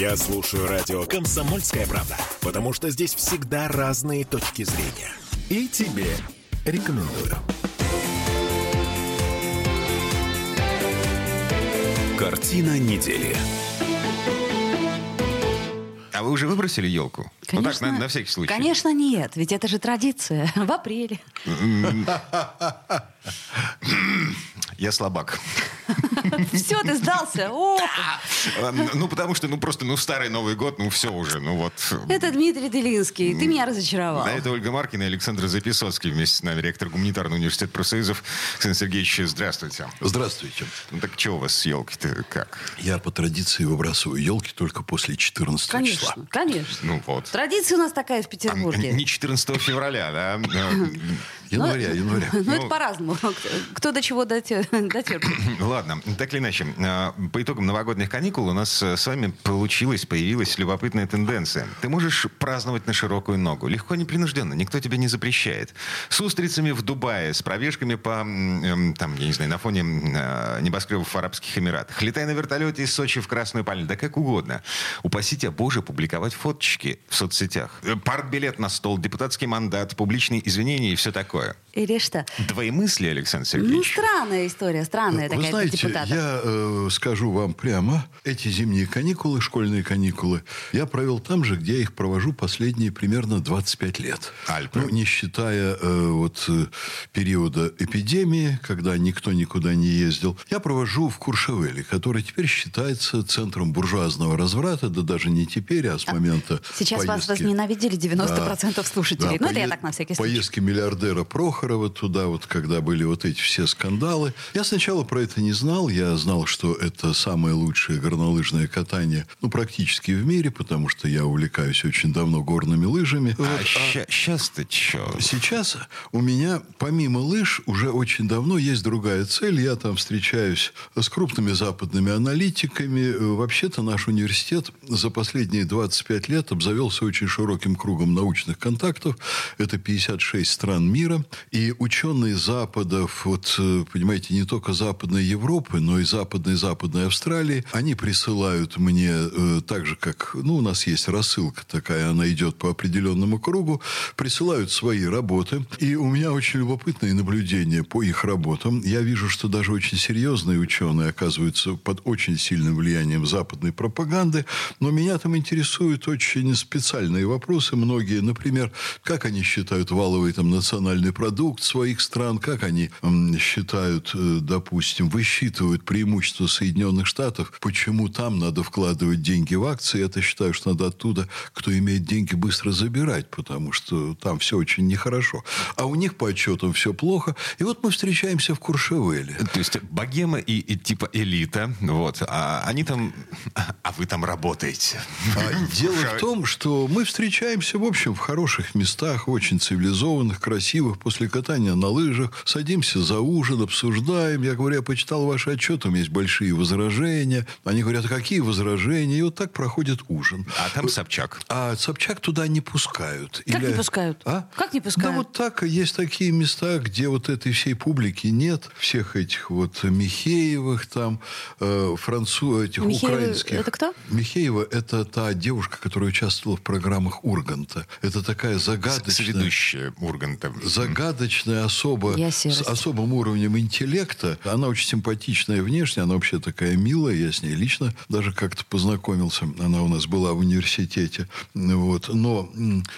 Я слушаю радио «Комсомольская правда», потому что здесь всегда разные точки зрения. И тебе рекомендую. Картина недели. А вы уже выбросили елку? Ну так, Конечно, на, на всякий случай. Конечно, нет. Ведь это же традиция. В апреле. Я слабак. Все, ты сдался. О, А, Ну, потому что, ну, просто, ну, старый Новый год, ну, все уже, ну, вот. это Дмитрий Делинский. Ты меня разочаровал. А это Ольга Маркина и Александр Записоцкий вместе с нами, ректор гуманитарного университета профсоюзов. Александр Сергеевич, здравствуйте. Здравствуйте. Ну, так что у вас с елки-то как? Я по традиции выбрасываю елки только после 14 числа. Конечно, конечно. Ну, вот. Традиция у нас такая в А, Петербурге. Не 14 февраля, да? Января, января. Ну, Ну, это по-разному. Кто- до чего дотер- дотерпит. Ладно, так или иначе, а, по итогам новогодних каникул у нас с вами получилась, появилась любопытная тенденция. Ты можешь праздновать на широкую ногу, легко, непринужденно, никто тебя не запрещает. С устрицами в Дубае, с пробежками по, эм, там, я не знаю, на фоне э, небоскребов в Арабских Эмиратах. Летай на вертолете из Сочи в Красную Пальму, да как угодно. Упаси тебя, Боже, публиковать фоточки в соцсетях. Партбилет на стол, депутатский мандат, публичные извинения и все такое. Или что? Твои мысли, Александр Ну, Сергеевич? странная история, странная Вы такая знаете, депутата. я э, скажу вам прямо, эти зимние каникулы, школьные каникулы, я провел там же, где я их провожу последние примерно 25 лет. Альпы. Ну, не считая э, вот э, периода эпидемии, когда никто никуда не ездил. Я провожу в Куршевеле, который теперь считается центром буржуазного разврата, да даже не теперь, а с момента Сейчас вас поездки. возненавидели 90% Да. слушателей. Да, ну, это я так на всякий случай. Поездки миллиардера Прохорова туда, вот когда были вот эти все скандалы. Я сначала про это не знал. Я знал, что это самое лучшее горнолыжное катание, ну, практически в мире, потому что я увлекаюсь очень давно горными лыжами. Вот, А сейчас-то что? Сейчас у меня, помимо лыж, уже очень давно есть другая цель. Я там встречаюсь с крупными западными аналитиками. Вообще-то наш университет за последние 25 лет обзавелся очень широким кругом научных контактов. Это 56 стран мира. И ученые Западов, вот, э, понимаете, не только Западной Европы, но и Западной Западной Австралии, они присылают мне э, так же, как, ну, у нас есть рассылка такая, она идет по определенному кругу, присылают свои работы. И у меня очень любопытные наблюдения по их работам. Я вижу, что даже очень серьезные ученые оказываются под очень сильным влиянием западной пропаганды. Но меня там интересуют очень специальные вопросы. Многие, например, как они считают валовый там, национальный продукт своих стран, как они считают, э, допустим, высчитывают преимущества Соединенных Штатов, почему там надо вкладывать деньги в акции. Я-то считаю, что надо оттуда, кто имеет деньги, быстро забирать, потому что там все очень нехорошо. А у них по отчетам все плохо. И вот мы встречаемся в Куршевеле. То есть богема и, и типа элита, вот, а они там, а вы там работаете. А дело в том, что мы встречаемся, в общем, в хороших местах, очень цивилизованных, красивых, после катания на лыжах, садимся за ужин, обсуждаем. Я говорю, я почитал ваши отчеты, у меня есть большие возражения. Они говорят, а какие возражения? И вот так проходит ужин. А там Собчак. А Собчак туда не пускают. Как не пускают? А? Как не пускают? Да вот так. Есть такие места, где вот этой всей публики нет. Всех этих вот Михеевых там, э, француз, этих Михеевы украинских. это кто? Михеева – это та девушка, которая участвовала в программах Урганта. Это такая загадочная... Ведущая Урганта. Загадочная особа Я с серость. особым уровнем интеллекта. Она очень симпатичная внешне, она вообще такая милая. Я с ней лично даже как-то познакомился. Она у нас была в университете. Вот. Но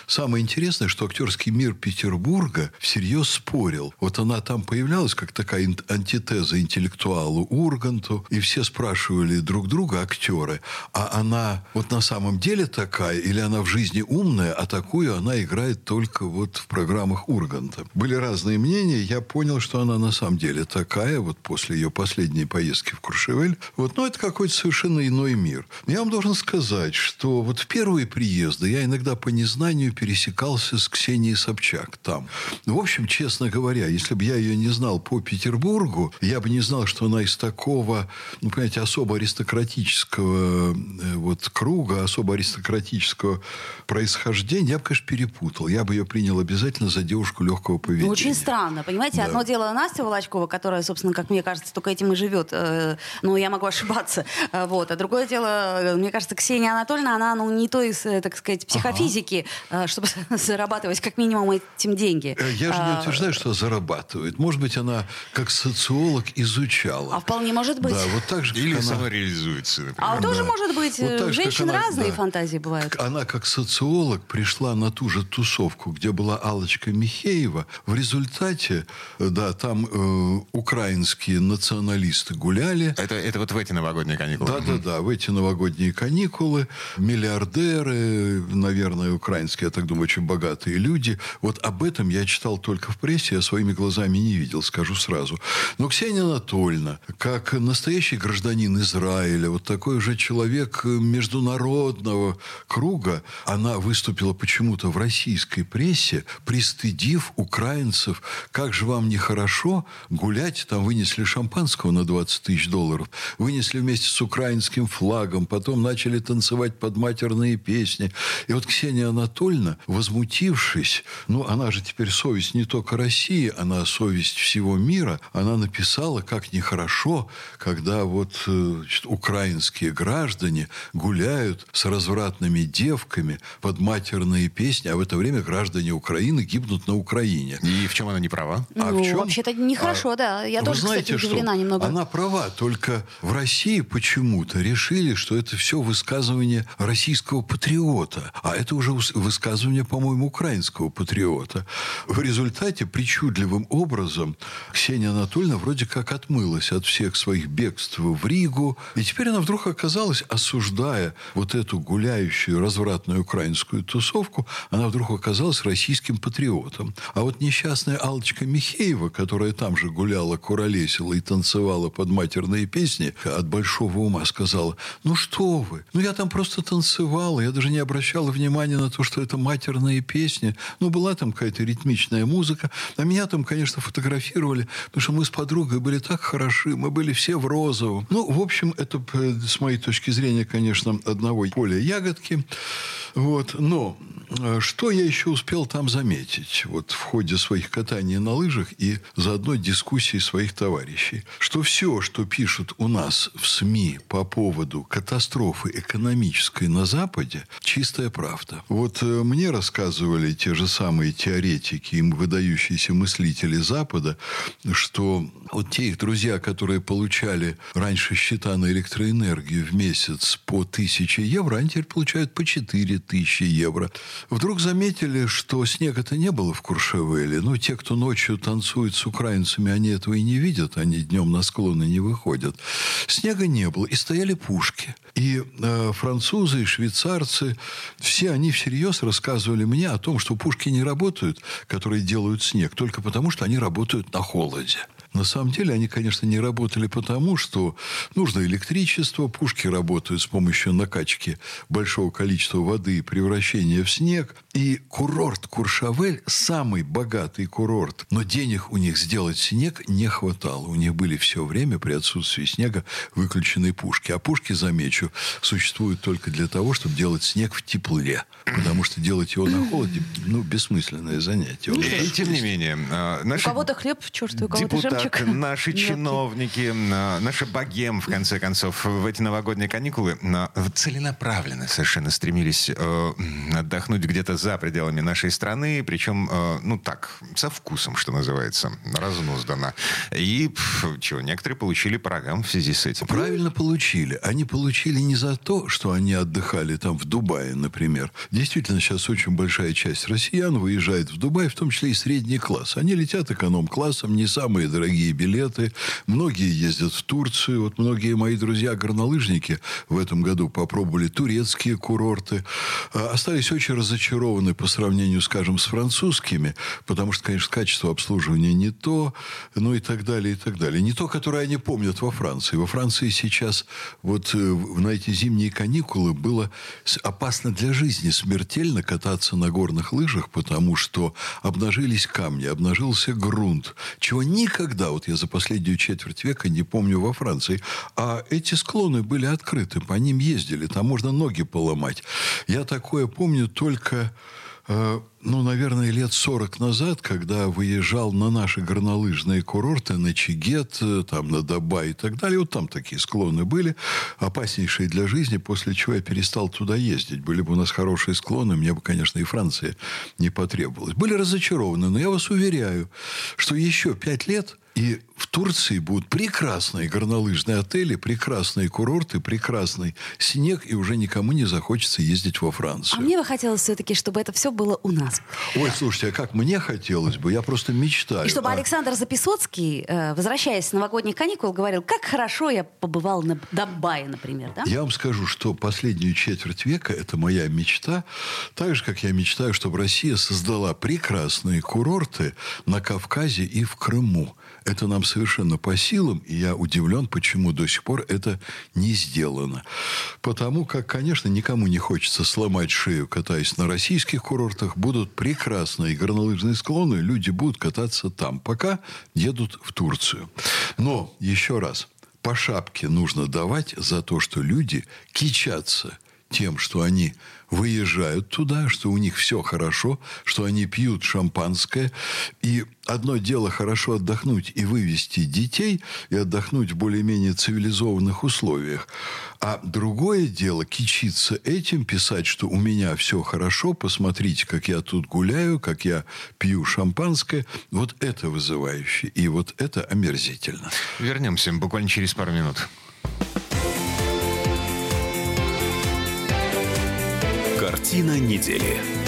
самое интересное, что актерский мир Петербурга всерьез спорил. Вот она там появлялась как такая антитеза интеллектуалу Урганту. И все спрашивали друг друга, актеры, а она вот на самом деле такая, или она в жизни умная, а такую она играет только вот в программах Урганта. Были разные мнения. Я понял, что она на самом деле такая, вот после ее последней поездки в Куршевель. Вот, но это какой-то совершенно иной мир. Я вам должен сказать, что вот в первые приезды я иногда по незнанию пересекался с Ксенией Собчак там. В общем, честно говоря, если бы я ее не знал по Петербургу, я бы не знал, что она из такого, ну, понимаете, особо аристократического э, вот круга, особо аристократического происхождения, я бы, конечно, перепутал. Я бы ее принял обязательно за девушку легкого неловкого поведения. Ну, Очень странно, понимаете? Да. Одно дело Настя Волочкова, которая, собственно, как мне кажется, только этим и живет. э, Ну, я могу ошибаться. Э, Вот. А другое дело, э, мне кажется, Ксения Анатольевна, она, ну, не той, э, так сказать, психофизики, э, чтобы зарабатывать как минимум этим деньги. Я же не А, утверждаю, что зарабатывает. Может быть, она как социолог изучала. А вполне может быть. Да, вот так же, Или она- самореализуется, например. А тоже может быть. Вот женщин она- разные да. фантазии бывают. Она, как социолог, пришла на ту же тусовку, где была Алочка Михеева. В результате, э, да, там э, украинские националисты гуляли. Это, это вот в эти новогодние каникулы. Да, да, да. В эти новогодние каникулы миллиардеры, наверное, украинские, я так думаю, очень богатые люди. Вот об этом я читал только в прессе, я своими глазами не видел, скажу сразу. Но Ксения Анатольевна, как настоящий гражданин Израиля, вот такой же человек международного круга, она выступила почему-то в российской прессе, пристыдив украинцев. Как же вам нехорошо гулять, там вынесли шампанского на 20 тысяч долларов, вынесли вместе с украинским флагом, потом начали танцевать под матерные песни. И вот Ксения Анатольевна, возмутившись, ну, она же теперь совесть не только России, она совесть всего мира, она написала, как нехорошо, когда вот э, значит, украинские граждане гуляют с развратными девками под матерные песни, а в это время граждане Украины гибнут на Украине. И в чем она не права? А ну, в чем? вообще-то нехорошо, да. Я Вы тоже, знаете, кстати, удивлена что немного. Она права, только в России почему-то решили, что это все высказывание российского патриота. А это уже высказывание, по-моему, украинского патриота. В результате причудливым образом Ксения Анатольевна вроде как отмылась от всех своих бегств в Ригу. И теперь она вдруг оказалась, осуждая вот эту гуляющую развратную украинскую тусовку, она вдруг оказалась российским патриотом. А вот несчастная Алочка Михеева, которая там же гуляла, куролесила и танцевала под матерные песни, от большого ума сказала, ну что вы, ну я там просто танцевала, я даже не обращала внимания на то, что это матерные песни. Ну, была там какая-то ритмичная музыка. А меня там, конечно, фотографировали, потому что мы с подругой были так хороши, мы были все в розовом. Ну, в общем, это, э, с моей точки зрения, конечно, одного поля ягодки. Вот. Но что я еще успел там заметить вот в ходе своих катаний на лыжах и заодно дискуссий своих товарищей, что все, что пишут у нас в СМИ по поводу катастрофы экономической на Западе, чистая правда. Вот э, мне рассказывали те же самые теоретики и выдающиеся мыслители Запада, что вот те их друзья, которые получали раньше счета на электроэнергию в месяц по тысяче евро, они теперь получают по 4 тысячи евро. Вдруг заметили, что снега-то не было в Куршевеле. Ну, те, кто ночью танцует с украинцами, они этого и не видят, они днем на склоны не выходят. Снега не было, и стояли пушки. И э, французы, и швейцарцы, все они всерьез рассказывали мне о том, что пушки не работают, которые делают снег, только потому, что они работают на холоде. На самом деле они, конечно, не работали потому, что нужно электричество, пушки работают с помощью накачки большого количества воды и превращения в снег. И курорт Куршавель – самый богатый курорт. Но денег у них сделать снег не хватало. У них были все время при отсутствии снега выключены пушки. А пушки, замечу, существуют только для того, чтобы делать снег в тепле. Потому что делать его на холоде – ну, бессмысленное занятие. Он И, тем не менее, У наши кого-то хлеб черствый, у кого-то депутаты, жемчуг. наши Мелкий. чиновники, э, наша богем, в конце концов, в эти новогодние каникулы э, целенаправленно совершенно стремились э, отдохнуть где-то за пределами нашей страны, причем, э, ну так, со вкусом, что называется, разнуздано. И, пф, чего, некоторые получили по рогам в связи с этим. Правильно получили. Они получили не за то, что они отдыхали там в Дубае, например. Действительно, сейчас очень большая часть россиян выезжает в Дубай, в том числе и средний класс. Они летят эконом-классом, не самые дорогие билеты. Многие ездят в Турцию. Вот многие мои друзья-горнолыжники в этом году попробовали турецкие курорты. А, Остались очень разочарованы по сравнению, скажем, с французскими, потому что, конечно, качество обслуживания не то, ну и так далее, и так далее. Не то, которое они помнят во Франции. Во Франции сейчас вот э, на эти зимние каникулы было опасно для жизни, смертельно кататься на горных лыжах, потому что обнажились камни, обнажился грунт, чего никогда, вот я за последнюю четверть века не помню во Франции. А эти склоны были открыты, по ним ездили, там можно ноги поломать. Я такое помню только ну, наверное, лет 40 назад, когда выезжал на наши горнолыжные курорты, на Чигет, э, там, на Дабай и так далее, вот там такие склоны были, опаснейшие для жизни, после чего я перестал туда ездить. Были бы у нас хорошие склоны, мне бы, конечно, и Франция не потребовалась. Были разочарованы, но я вас уверяю, что еще пять лет и Турции будут прекрасные горнолыжные отели, прекрасные курорты, прекрасный снег, и уже никому не захочется ездить во Францию. А мне бы хотелось все-таки, чтобы это все было у нас. Ой, слушайте, а как мне хотелось бы, я просто мечтаю. И чтобы а... Александр Записоцкий, э, возвращаясь с новогодних каникул, говорил, как хорошо я побывал на Дабае, например, да? Я вам скажу, что последнюю четверть века это моя мечта, так же, как я мечтаю, чтобы Россия создала прекрасные курорты на Кавказе и в Крыму. Это нам совершенно по силам, и я удивлен, почему до сих пор это не сделано. Потому как, конечно, никому не хочется сломать шею, катаясь на российских курортах. Будут прекрасные горнолыжные склоны, люди будут кататься там, пока едут в Турцию. Но, еще раз, по шапке нужно давать за то, что люди кичатся тем, что они выезжают туда, что у них все хорошо, что они пьют шампанское. И одно дело хорошо отдохнуть и вывести детей, и отдохнуть в более-менее цивилизованных условиях. А другое дело кичиться этим, писать, что у меня все хорошо, посмотрите, как я тут гуляю, как я пью шампанское. Вот это вызывающе. И вот это омерзительно. Вернемся буквально через пару минут. Картина недели.